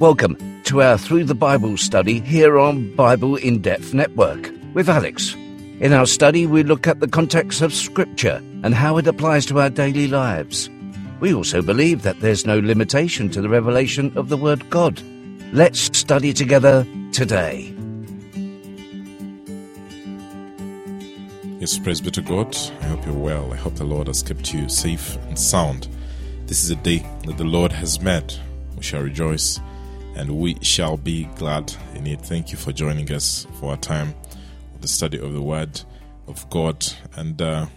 Welcome to our Through the Bible study here on Bible in Depth Network with Alex. In our study, we look at the context of Scripture and how it applies to our daily lives. We also believe that there's no limitation to the revelation of the Word God. Let's study together today. Yes, praise be to God. I hope you're well. I hope the Lord has kept you safe and sound. This is a day that the Lord has made. We shall rejoice and we shall be glad in it. Thank you for joining us for our time of the study of the Word of God. And uh,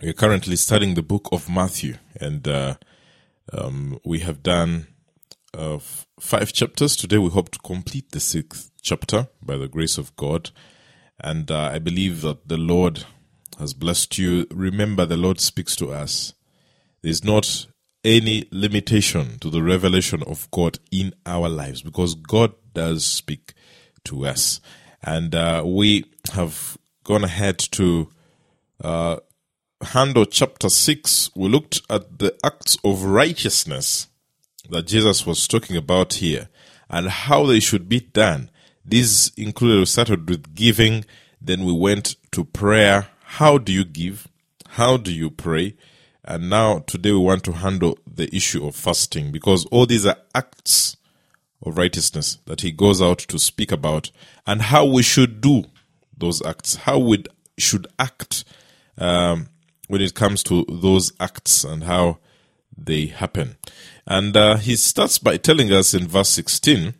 we're currently studying the book of Matthew, and uh, um, we have done uh, five chapters. Today, we hope to complete the sixth chapter by the grace of God. And uh, I believe that the Lord has blessed you. Remember, the Lord speaks to us. There's not any limitation to the revelation of God in our lives because God does speak to us. And uh, we have gone ahead to uh, handle chapter 6. We looked at the acts of righteousness that Jesus was talking about here and how they should be done. This included, we started with giving, then we went to prayer. How do you give? How do you pray? And now, today, we want to handle the issue of fasting because all these are acts of righteousness that he goes out to speak about and how we should do those acts, how we should act um, when it comes to those acts and how they happen. And uh, he starts by telling us in verse 16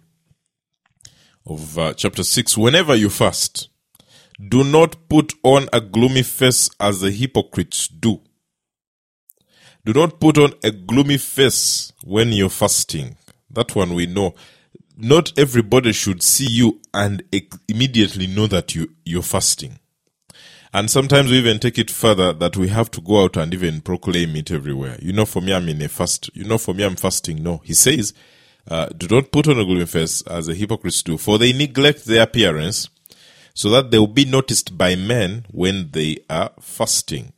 of uh, chapter 6 whenever you fast, do not put on a gloomy face as the hypocrites do do not put on a gloomy face when you're fasting. That one we know. Not everybody should see you and immediately know that you, you're fasting. And sometimes we even take it further that we have to go out and even proclaim it everywhere. You know, for me, I'm in a fast. You know, for me, I'm fasting. No, he says, uh, do not put on a gloomy face as the hypocrites do, for they neglect their appearance so that they will be noticed by men when they are fasting.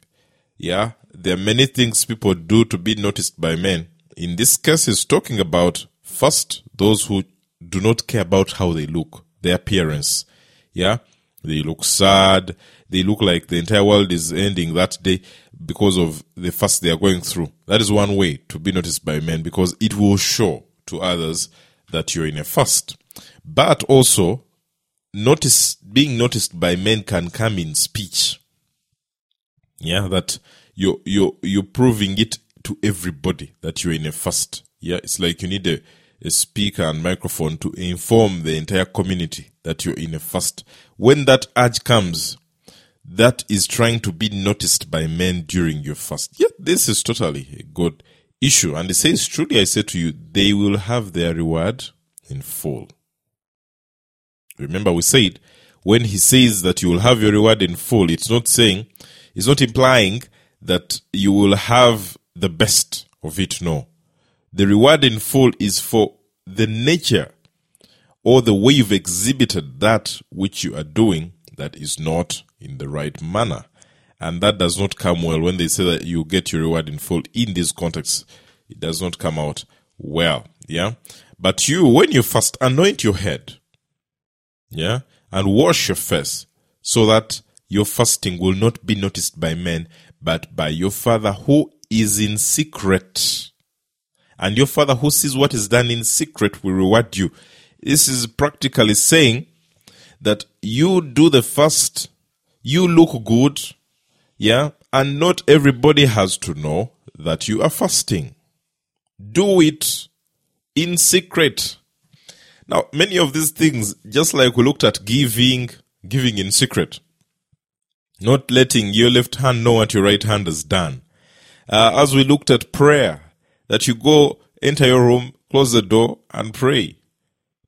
Yeah, there are many things people do to be noticed by men. In this case, he's talking about first those who do not care about how they look, their appearance. Yeah, they look sad. They look like the entire world is ending that day because of the fast they are going through. That is one way to be noticed by men because it will show to others that you're in a fast. But also, notice being noticed by men can come in speech. Yeah, that you're you're you're proving it to everybody that you're in a fast. Yeah, it's like you need a, a speaker and microphone to inform the entire community that you're in a fast. When that urge comes, that is trying to be noticed by men during your fast. Yeah, this is totally a good issue. And it says, Truly I say to you, they will have their reward in full. Remember, we said when he says that you will have your reward in full, it's not saying, it's not implying that you will have the best of it. No. The reward in full is for the nature or the way you've exhibited that which you are doing that is not in the right manner. And that does not come well when they say that you get your reward in full in this context. It does not come out well. Yeah. But you, when you fast, anoint your head. Yeah. And wash your face so that your fasting will not be noticed by men, but by your Father who is in secret. And your Father who sees what is done in secret will reward you. This is practically saying that you do the fast, you look good, yeah, and not everybody has to know that you are fasting. Do it in secret. Now, many of these things, just like we looked at giving, giving in secret, not letting your left hand know what your right hand has done. Uh, as we looked at prayer, that you go enter your room, close the door, and pray.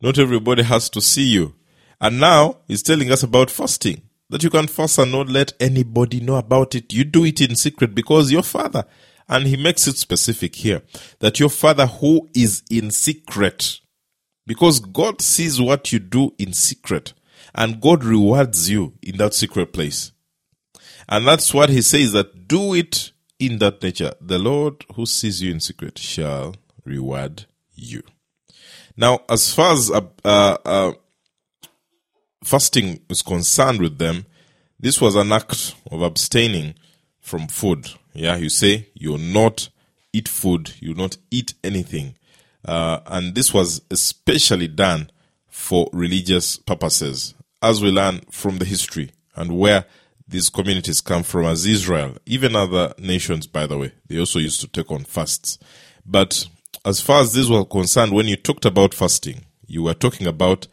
Not everybody has to see you. And now he's telling us about fasting. That you can fast and not let anybody know about it. You do it in secret because your father, and he makes it specific here, that your father who is in secret, because God sees what you do in secret, and God rewards you in that secret place. And that's what he says that do it in that nature. The Lord who sees you in secret shall reward you. Now, as far as uh, uh, uh, fasting is concerned with them, this was an act of abstaining from food. Yeah, you say you'll not eat food, you'll not eat anything. Uh, and this was especially done for religious purposes, as we learn from the history and where these communities come from as Israel. Even other nations, by the way, they also used to take on fasts. But as far as this was concerned, when you talked about fasting, you were talking about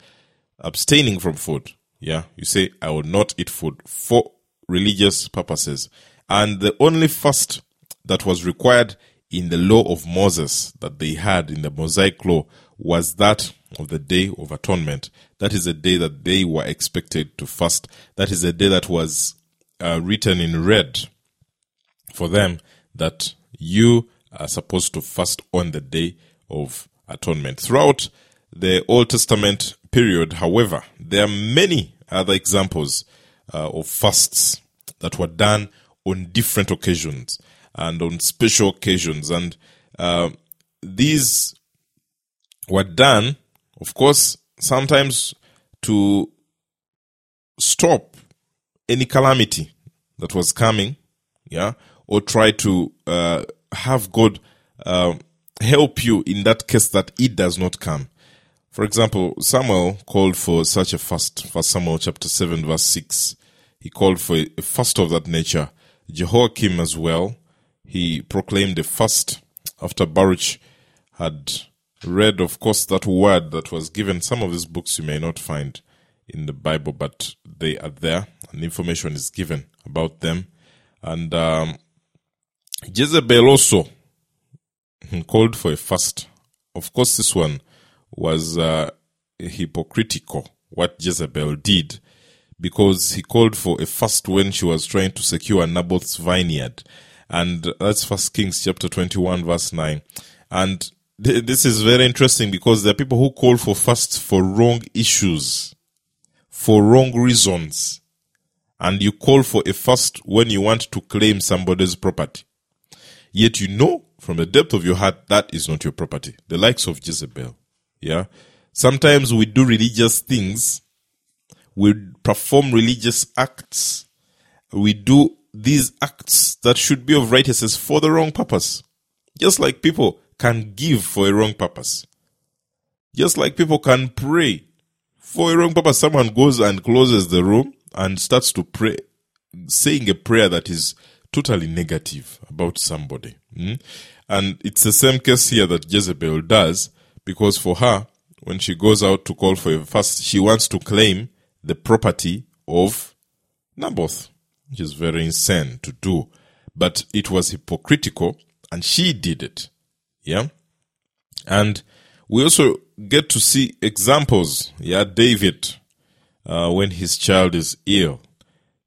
abstaining from food. Yeah, you say, I will not eat food for religious purposes. And the only fast that was required in the law of Moses that they had in the Mosaic law was that of the Day of Atonement. That is a day that they were expected to fast. That is a day that was uh, written in red for them that you are supposed to fast on the Day of Atonement. Throughout the Old Testament period, however, there are many other examples uh, of fasts that were done on different occasions and on special occasions. And uh, these were done, of course, sometimes to stop any calamity that was coming, yeah, or try to uh, have God uh, help you in that case that it does not come. For example, Samuel called for such a fast. First Samuel chapter 7 verse 6. He called for a fast of that nature. Jehoiakim as well, he proclaimed a fast after Baruch had read, of course, that word that was given. Some of these books you may not find in the Bible, but they are there, and information is given about them. And um, Jezebel also called for a fast. Of course, this one was uh, hypocritical, what Jezebel did, because he called for a fast when she was trying to secure Naboth's vineyard. And that's First Kings chapter 21, verse 9. And th- this is very interesting because there are people who call for fasts for wrong issues, for wrong reasons. And you call for a fast when you want to claim somebody's property. Yet you know from the depth of your heart that is not your property. The likes of Jezebel. Yeah. Sometimes we do religious things. We perform religious acts. We do these acts that should be of righteousness for the wrong purpose. Just like people can give for a wrong purpose. Just like people can pray for a wrong purpose. Someone goes and closes the room and starts to pray, saying a prayer that is totally negative about somebody. Mm? And it's the same case here that Jezebel does, because for her, when she goes out to call for a fast, she wants to claim the property of Naboth, which is very insane to do. But it was hypocritical, and she did it. Yeah? And we also get to see examples. Yeah, David, uh, when his child is ill.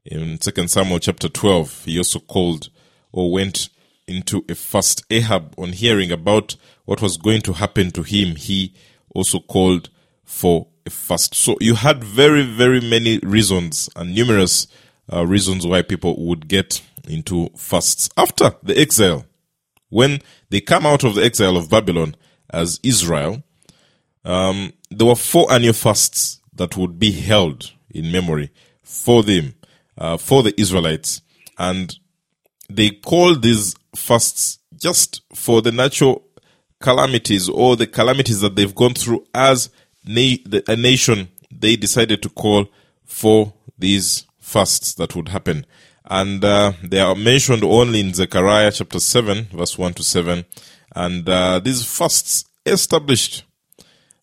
In Second Samuel chapter 12, he also called or went into a fast. Ahab, on hearing about what was going to happen to him, he also called for a fast. So you had very, very many reasons and numerous uh, reasons why people would get into fasts after the exile. When they come out of the exile of Babylon as Israel, um, there were four annual fasts that would be held in memory for them, uh, for the Israelites. And they called these fasts just for the natural calamities or the calamities that they've gone through as na- a nation. They decided to call for these fasts that would happen. And uh, they are mentioned only in Zechariah chapter 7, verse 1 to 7. And uh, these fasts established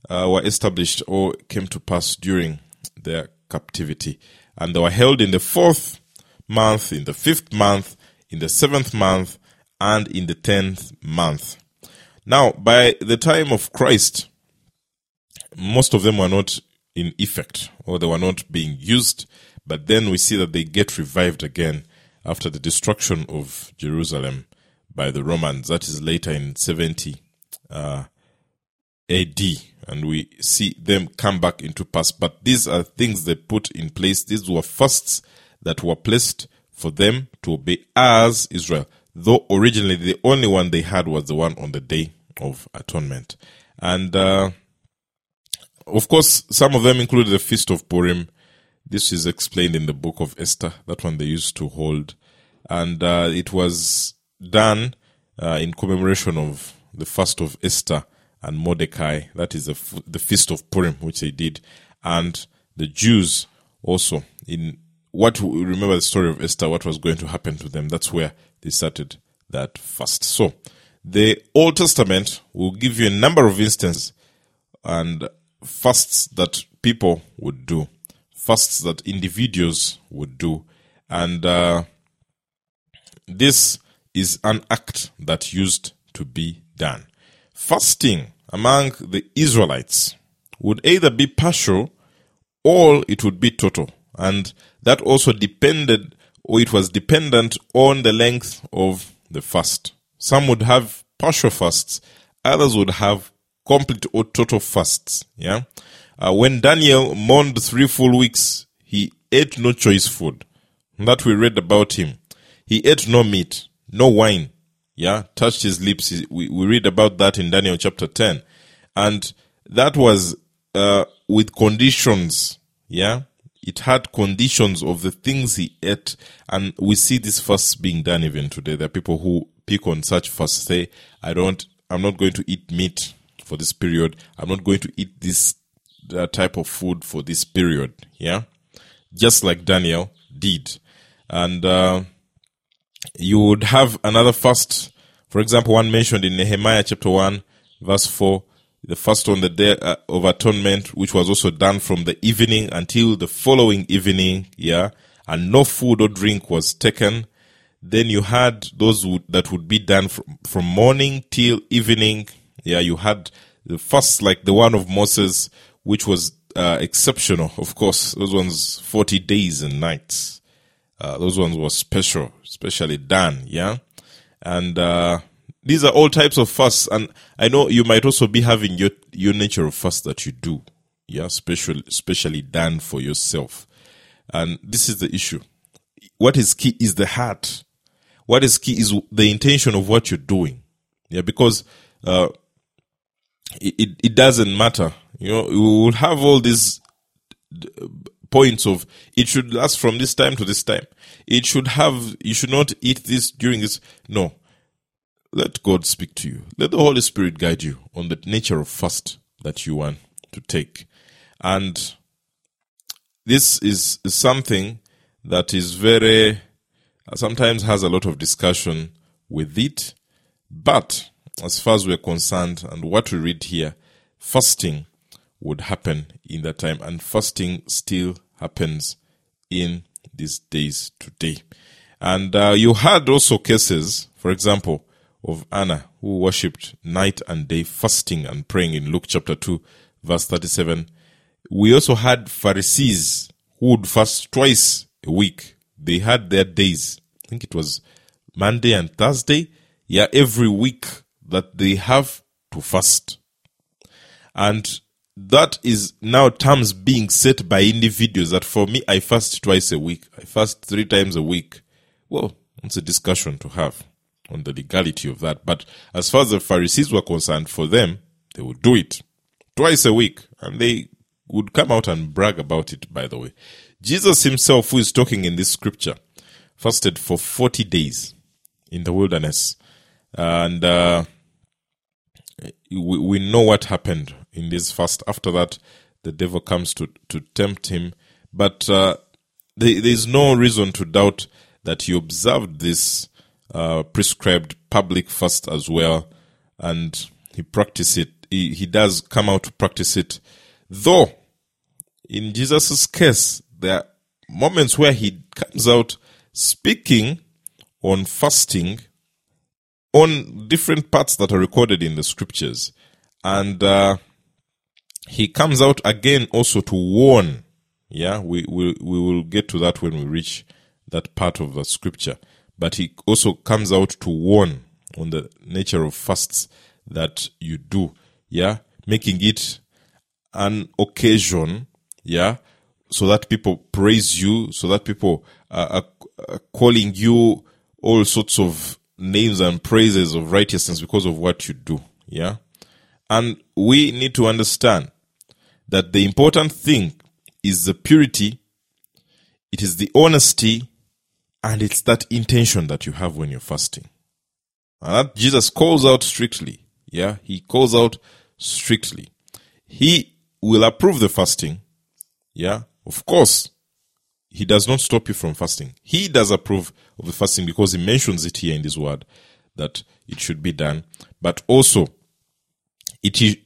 uh, were established or came to pass during their captivity. And they were held in the fourth month, in the fifth month, in the seventh month, and in the tenth month. Now, by the time of Christ, most of them were not in effect or they were not being used, but then we see that they get revived again after the destruction of Jerusalem by the Romans. That is later in 70 uh, AD, and we see them come back into past. But these are things they put in place. These were fasts that were placed for them to obey as Israel. Though originally the only one they had was the one on the Day of Atonement. And uh, of course, some of them included the Feast of Purim. This is explained in the book of Esther. That one they used to hold. And uh, it was done uh, in commemoration of the fast of Esther and Mordecai. That is the, the Feast of Purim, which they did. And the Jews also, in what we remember the story of Esther, what was going to happen to them. That's where they started that fast. So, the Old Testament will give you a number of instances and fasts that people would do, fasts that individuals would do, and uh, this is an act that used to be done. Fasting among the Israelites would either be partial or it would be total, and that also depended or it was dependent on the length of the fast. Some would have partial fasts, others would have complete or total fasts. Yeah. Uh, when Daniel mourned three full weeks, he ate no choice food. That we read about him. He ate no meat, no wine. Yeah. Touched his lips. We, we read about that in Daniel chapter 10. And that was, uh, with conditions. Yeah. It had conditions of the things he ate. And we see this fast being done even today. There are people who pick on such fasts, say, I don't, I'm not going to eat meat for this period. I'm not going to eat this uh, type of food for this period. Yeah. Just like Daniel did. And, uh, you would have another fast. For example, one mentioned in Nehemiah chapter 1, verse 4, the fast on the day uh, of atonement, which was also done from the evening until the following evening. Yeah. And no food or drink was taken. Then you had those that would be done from, from morning till evening. Yeah. You had the fast like the one of Moses, which was uh, exceptional. Of course, those ones 40 days and nights. Uh, those ones were special, especially done. Yeah. And, uh, these are all types of fasts. And I know you might also be having your, your nature of fast that you do. Yeah. Special, especially done for yourself. And this is the issue. What is key is the heart. What is key is the intention of what you're doing. Yeah. Because, uh, it, it doesn't matter. You know, we will have all these points of it should last from this time to this time. It should have, you should not eat this during this. No. Let God speak to you. Let the Holy Spirit guide you on the nature of fast that you want to take. And this is something that is very, sometimes has a lot of discussion with it, but as far as we're concerned and what we read here, fasting would happen in that time, and fasting still happens in these days today. And uh, you had also cases, for example, of Anna who worshipped night and day, fasting and praying in Luke chapter 2, verse 37. We also had Pharisees who would fast twice a week. They had their days. I think it was Monday and Thursday. Yeah, every week that they have to fast. And that is now terms being set by individuals that for me, I fast twice a week. I fast three times a week. Well, it's a discussion to have on the legality of that. But as far as the Pharisees were concerned, for them, they would do it twice a week and they would come out and brag about it, by the way. Jesus himself, who is talking in this scripture, fasted for 40 days in the wilderness. And, uh, we, we know what happened in this fast. After that, the devil comes to, to tempt him. But uh, there, there's no reason to doubt that he observed this uh, prescribed public fast as well, and he practiced it. He, he does come out to practice it. Though, in Jesus' case, there are moments where he comes out speaking on fasting on different parts that are recorded in the scriptures. And uh, he comes out again also to warn. Yeah, we, we, we will get to that when we reach that part of the scripture. But he also comes out to warn on the nature of fasts that you do. Yeah, making it an occasion. Yeah, so that people praise you, so that people are, are calling you all sorts of names and praises of righteousness because of what you do. Yeah. And we need to understand that the important thing is the purity, it is the honesty, and it's that intention that you have when you're fasting. And that Jesus calls out strictly. Yeah, he calls out strictly. He will approve the fasting. Yeah, of course, he does not stop you from fasting. He does approve of the fasting because he mentions it here in this word that it should be done. But also, it is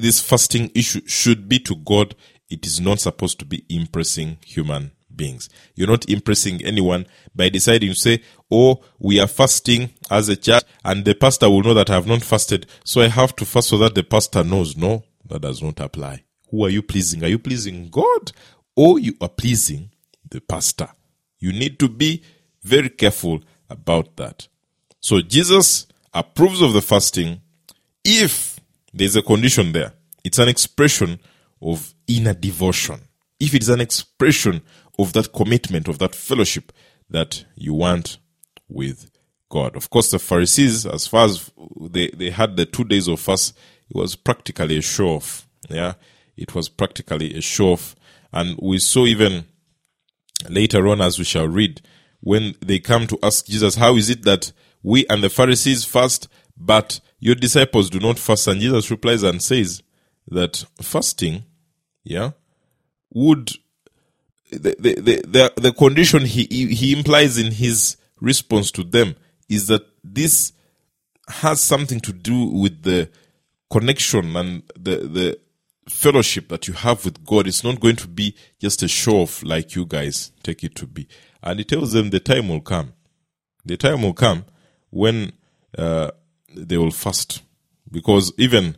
this fasting issue should be to God. It is not supposed to be impressing human beings. You're not impressing anyone by deciding to say, Oh, we are fasting as a church, and the pastor will know that I have not fasted, so I have to fast so that the pastor knows. No, that does not apply. Who are you pleasing? Are you pleasing God or you are pleasing the pastor? You need to be very careful about that. So Jesus approves of the fasting if there's a condition there. It's an expression of inner devotion. If it's an expression of that commitment, of that fellowship that you want with God. Of course, the Pharisees, as far as they, they had the two days of fast, it was practically a show off. Yeah. It was practically a show off. And we saw even later on, as we shall read, when they come to ask Jesus, how is it that we and the Pharisees fast, but your disciples do not fast? And Jesus replies and says that fasting, yeah, would the, the, the, the, condition he, he implies in his response to them is that this has something to do with the connection and the, the fellowship that you have with God. It's not going to be just a show off like you guys take it to be. And he tells them the time will come. The time will come when uh, they will fast. Because even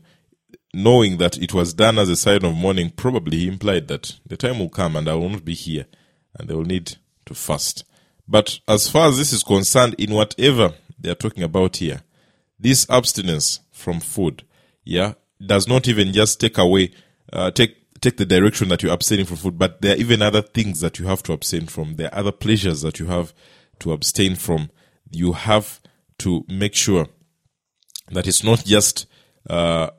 knowing that it was done as a sign of mourning, probably implied that the time will come and I will not be here and they will need to fast. But as far as this is concerned, in whatever they are talking about here, this abstinence from food, yeah, does not even just take away, uh, take take the direction that you're abstaining from food, but there are even other things that you have to abstain from. There are other pleasures that you have to abstain from. You have to make sure that it's not just uh,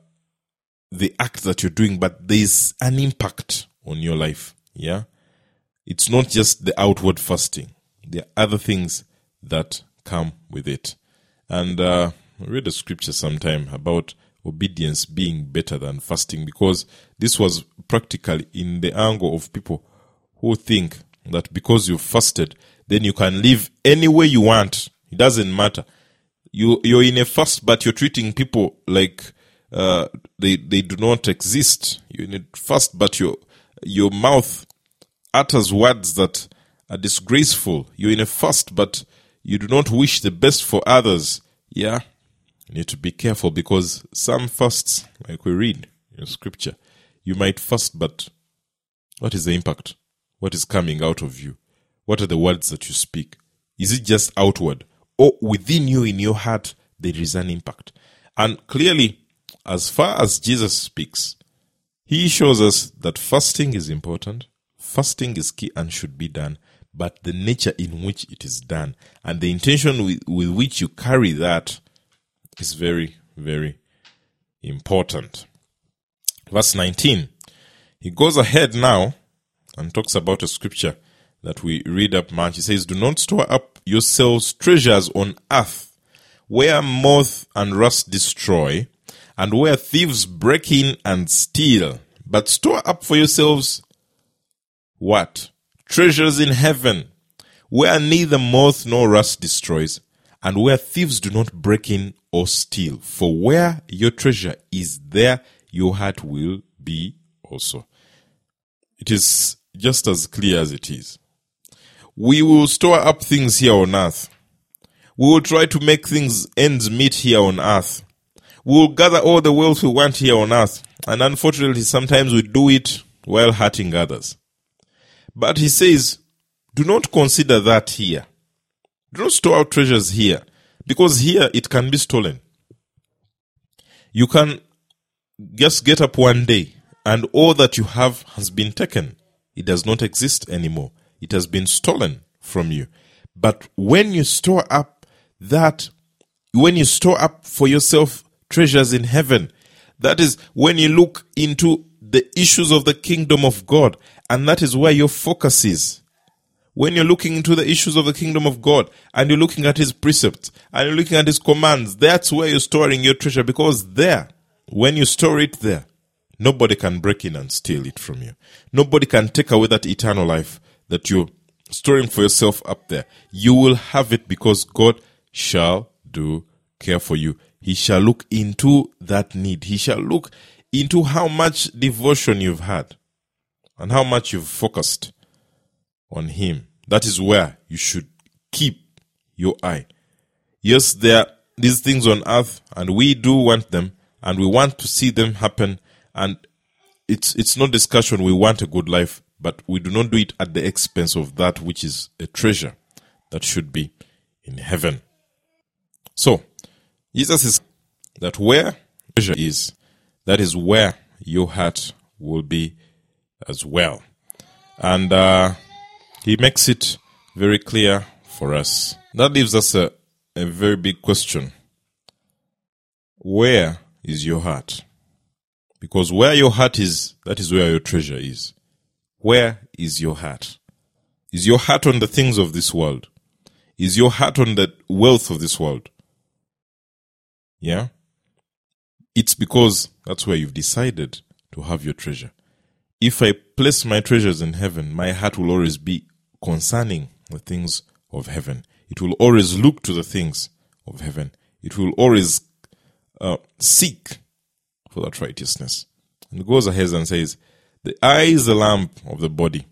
the act that you're doing, but there's an impact on your life. Yeah. It's not just the outward fasting. There are other things that come with it. And uh, read a scripture sometime about obedience being better than fasting because this was practically in the angle of people who think that because you've fasted, then you can live any way you want. It doesn't matter. You you're in a fast, but you're treating people like uh, they they do not exist. You need fast, but your your mouth utters words that are disgraceful. You're in a fast, but you do not wish the best for others. Yeah, you need to be careful because some fasts, like we read in scripture, you might fast, but what is the impact? What is coming out of you? What are the words that you speak? Is it just outward? Or within you, in your heart, there is an impact? And clearly, as far as Jesus speaks, he shows us that fasting is important, fasting is key and should be done, but the nature in which it is done and the intention with, with which you carry that is very, very important. Verse 19, he goes ahead now and talks about a scripture that we read up much. He says, Do not store up yourselves treasures on earth where moth and rust destroy and where thieves break in and steal. But store up for yourselves what? Treasures in heaven, where neither moth nor rust destroys, and where thieves do not break in or steal. For where your treasure is, there your heart will be also. It is just as clear as it is. We will store up things here on earth. We will try to make things ends meet here on earth we will gather all the wealth we want here on earth. And unfortunately, sometimes we do it while hurting others. But he says, do not consider that here. Do not store out treasures here, because here it can be stolen. You can just get up one day and all that you have has been taken. It does not exist anymore. It has been stolen from you. But when you store up that, when you store up for yourself treasures in heaven. That is, when you look into the issues of the kingdom of God. And that is where your focus is. When you're looking into the issues of the kingdom of God and you're looking at his precepts and you're looking at his commands, that's where you're storing your treasure because there, when you store it there, nobody can break in and steal it from you. Nobody can take away that eternal life that you're storing for yourself up there. You will have it because God shall do care for you. He shall look into that need. He shall look into how much devotion you've had and how much you've focused on Him. That is where you should keep your eye. Yes, there are these things on earth, and we do want them, and we want to see them happen. And it's it's no discussion. We want a good life, but we do not do it at the expense of that which is a treasure that should be in heaven. So, Jesus is that where treasure is, that is where your heart will be as well. And uh, he makes it very clear for us. That leaves us a, a very big question. Where is your heart? Because where your heart is, that is where your treasure is. Where is your heart? Is your heart on the things of this world? Is your heart on the wealth of this world? Yeah? It's because that's where you've decided to have your treasure. If I place my treasures in heaven, my heart will always be concerning the things of heaven. It will always look to the things of heaven. It will always uh, seek for that righteousness. And goes ahead and says, The eye is the lamp of the body.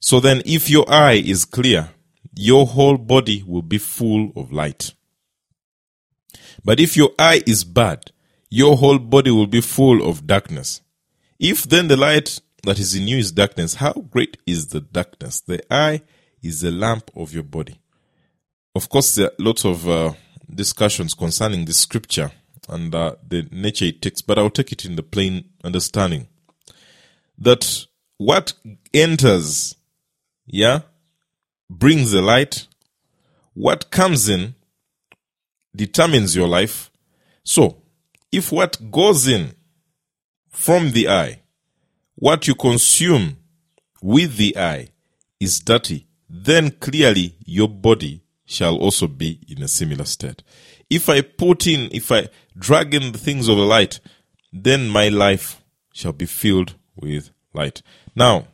So then, if your eye is clear, your whole body will be full of light. But if your eye is bad, your whole body will be full of darkness. If then the light that is in you is darkness, how great is the darkness? The eye is the lamp of your body. Of course, there are lots of uh, discussions concerning the scripture and uh, the nature it takes, but I'll take it in the plain understanding that what enters, yeah, brings the light. What comes in determines your life. So, if what goes in from the eye, what you consume with the eye is dirty, then clearly your body shall also be in a similar state. If I put in, if I drag in the things of the light, then my life shall be filled with light. Now,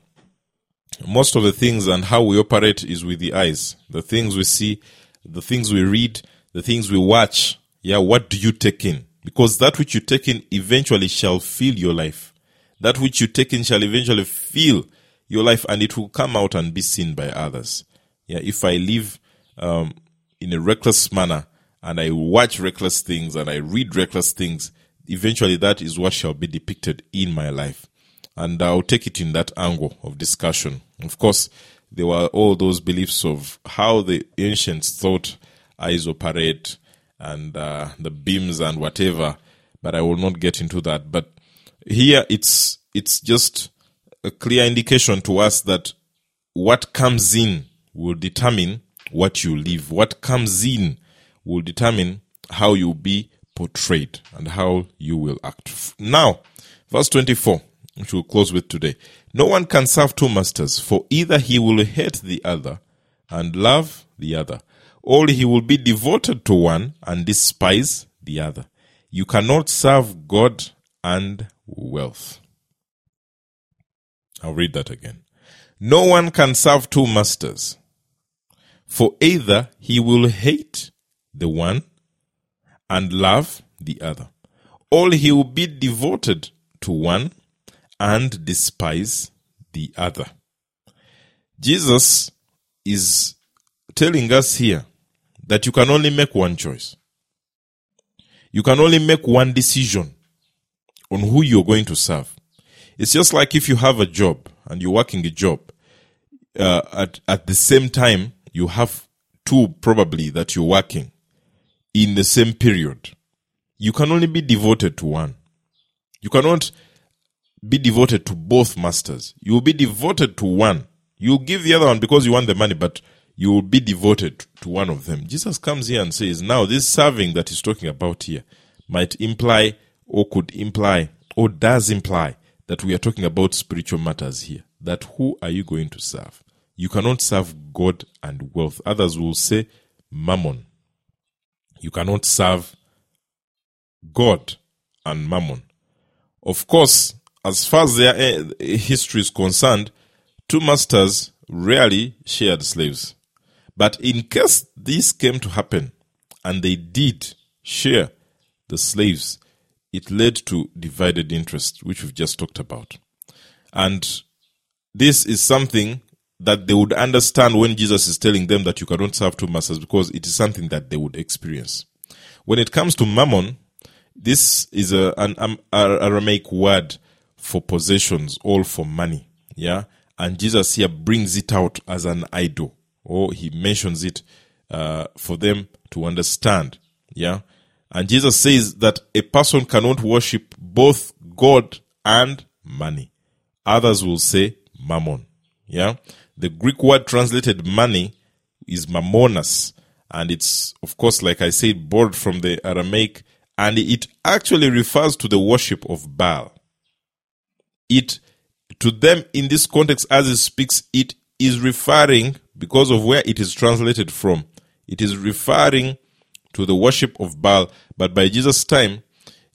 most of the things and how we operate is with the eyes. The things we see, the things we read, the things we watch. Yeah, what do you take in? Because that which you take in eventually shall fill your life. That which you take in shall eventually fill your life and it will come out and be seen by others. Yeah, if I live um, in a reckless manner and I watch reckless things and I read reckless things, eventually that is what shall be depicted in my life and I'll take it in that angle of discussion. Of course, there were all those beliefs of how the ancients thought eyes operate and uh, the beams and whatever, but I will not get into that. But here it's it's just a clear indication to us that what comes in will determine what you live. What comes in will determine how you'll be portrayed and how you will act. Now, verse 24 which we'll close with today. No one can serve two masters, for either he will hate the other and love the other, or he will be devoted to one and despise the other. You cannot serve God and wealth. I'll read that again. No one can serve two masters, for either he will hate the one and love the other, or he will be devoted to one and despise the other. Jesus is telling us here that you can only make one choice. You can only make one decision on who you're going to serve. It's just like if you have a job and you're working a job, uh, at, at the same time, you have two probably that you're working in the same period. You can only be devoted to one. You cannot be devoted to both masters. You will be devoted to one. You'll give the other one because you want the money, but you will be devoted to one of them. Jesus comes here and says, now this serving that he's talking about here might imply or could imply or does imply that we are talking about spiritual matters here. That who are you going to serve? You cannot serve God and wealth. Others will say mammon. You cannot serve God and mammon. Of course, as far as their eh, history is concerned, two masters rarely shared slaves. But in case this came to happen, and they did share the slaves, it led to divided interest, which we've just talked about. And this is something that they would understand when Jesus is telling them that you cannot serve two masters because it is something that they would experience. When it comes to mammon, this is a, an um, Aramaic word for possessions, all for money. Yeah. And Jesus here brings it out as an idol, or he mentions it uh, for them to understand. Yeah. And Jesus says that a person cannot worship both God and money. Others will say mammon. Yeah. The Greek word translated money is mammonas. And it's, of course, like I said, borrowed from the Aramaic. And it actually refers to the worship of Baal. It, to them in this context, as it speaks, it is referring, because of where it is translated from, it is referring to the worship of Baal. But by Jesus' time,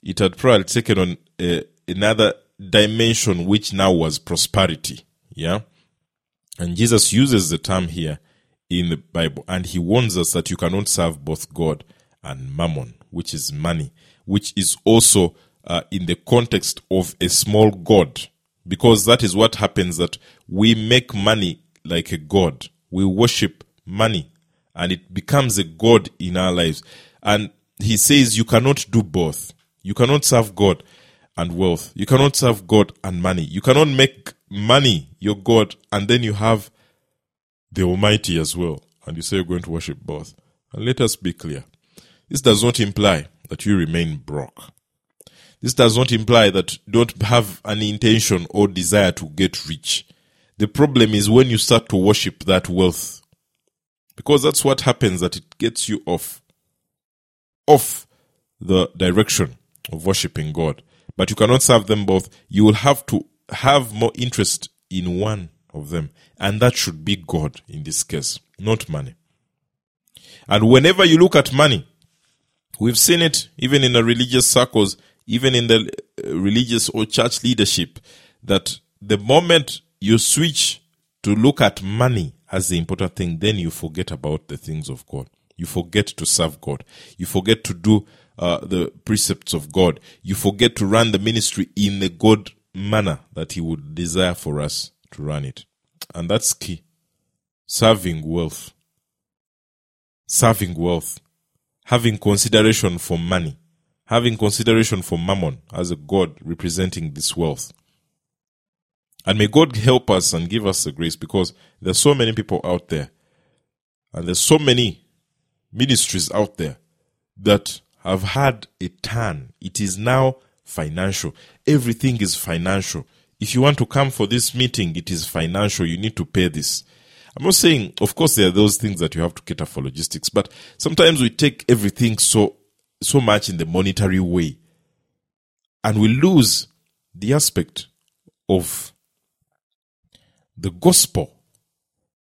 it had probably taken on uh, another dimension, which now was prosperity. Yeah. And Jesus uses the term here in the Bible, and he warns us that you cannot serve both God and mammon, which is money, which is also uh, in the context of a small God, because that is what happens that we make money like a God. We worship money, and it becomes a God in our lives. And he says you cannot do both. You cannot serve God and wealth. You cannot serve God and money. You cannot make money your God and then you have the Almighty as well. And you say you're going to worship both. And let us be clear. This does not imply that you remain broke. This does not imply that you don't have an intention or desire to get rich. The problem is when you start to worship that wealth. Because that's what happens that it gets you off off the direction of worshiping God. But you cannot serve them both. You will have to have more interest in one of them. And that should be God in this case, not money. And whenever you look at money, we've seen it even in the religious circles, even in the uh, religious or church leadership, that the moment you switch to look at money as the important thing, then you forget about the things of God. You forget to serve God. You forget to do uh, the precepts of God. You forget to run the ministry in the God manner that He would desire for us to run it. And that's key. Serving wealth. Serving wealth. Having consideration for money. Having consideration for mammon as a God representing this wealth. And may God help us and give us the grace because there's so many people out there and there's so many ministries out there that have had a turn. It is now financial. Everything is financial. If you want to come for this meeting, it is financial. You need to pay this. I'm not saying, of course, there are those things that you have to cater for logistics, but sometimes we take everything so, so much in the monetary way and we lose the aspect of the gospel.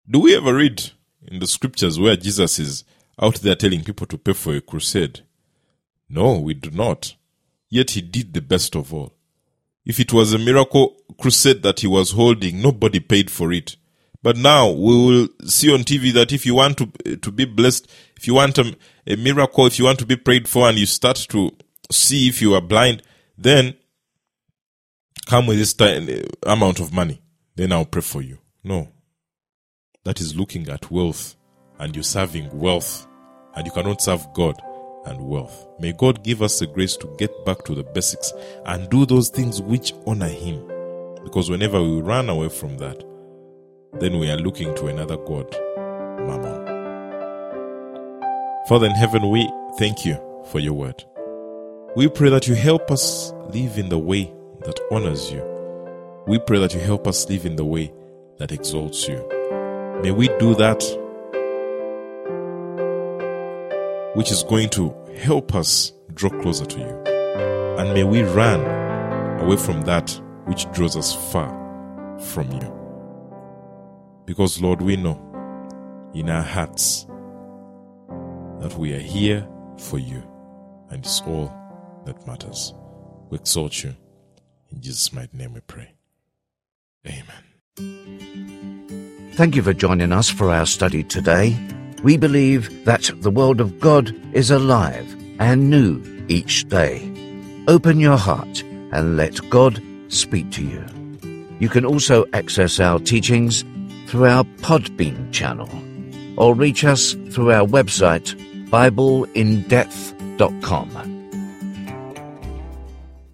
Do we ever read in the scriptures where Jesus is out there telling people to pay for a crusade? No, we do not. Yet he did the best of all. If it was a miracle crusade that he was holding, nobody paid for it. But now we will see on TV that if you want to to be blessed, if you want a, a miracle, if you want to be prayed for, and you start to see if you are blind, then come with this time, amount of money. Then I'll pray for you. No, that is looking at wealth, and you're serving wealth, and you cannot serve God and wealth. May God give us the grace to get back to the basics and do those things which honor Him. Because whenever we run away from that, then we are looking to another God, Mammon. Father in heaven, we thank you for your word. We pray that you help us live in the way that honors you. We pray that you help us live in the way that exalts you. May we do that which is going to help us draw closer to you. And may we run away from that which draws us far from you. Because, Lord, we know in our hearts that we are here for you, and it's all that matters. We exalt you. In Jesus' mighty name we pray. Amen. Thank you for joining us for our study today. We believe that the Word of God is alive and new each day. Open your heart and let God speak to you. You can also access our teachings through our Podbean channel or reach us through our website, BibleInDepth.com.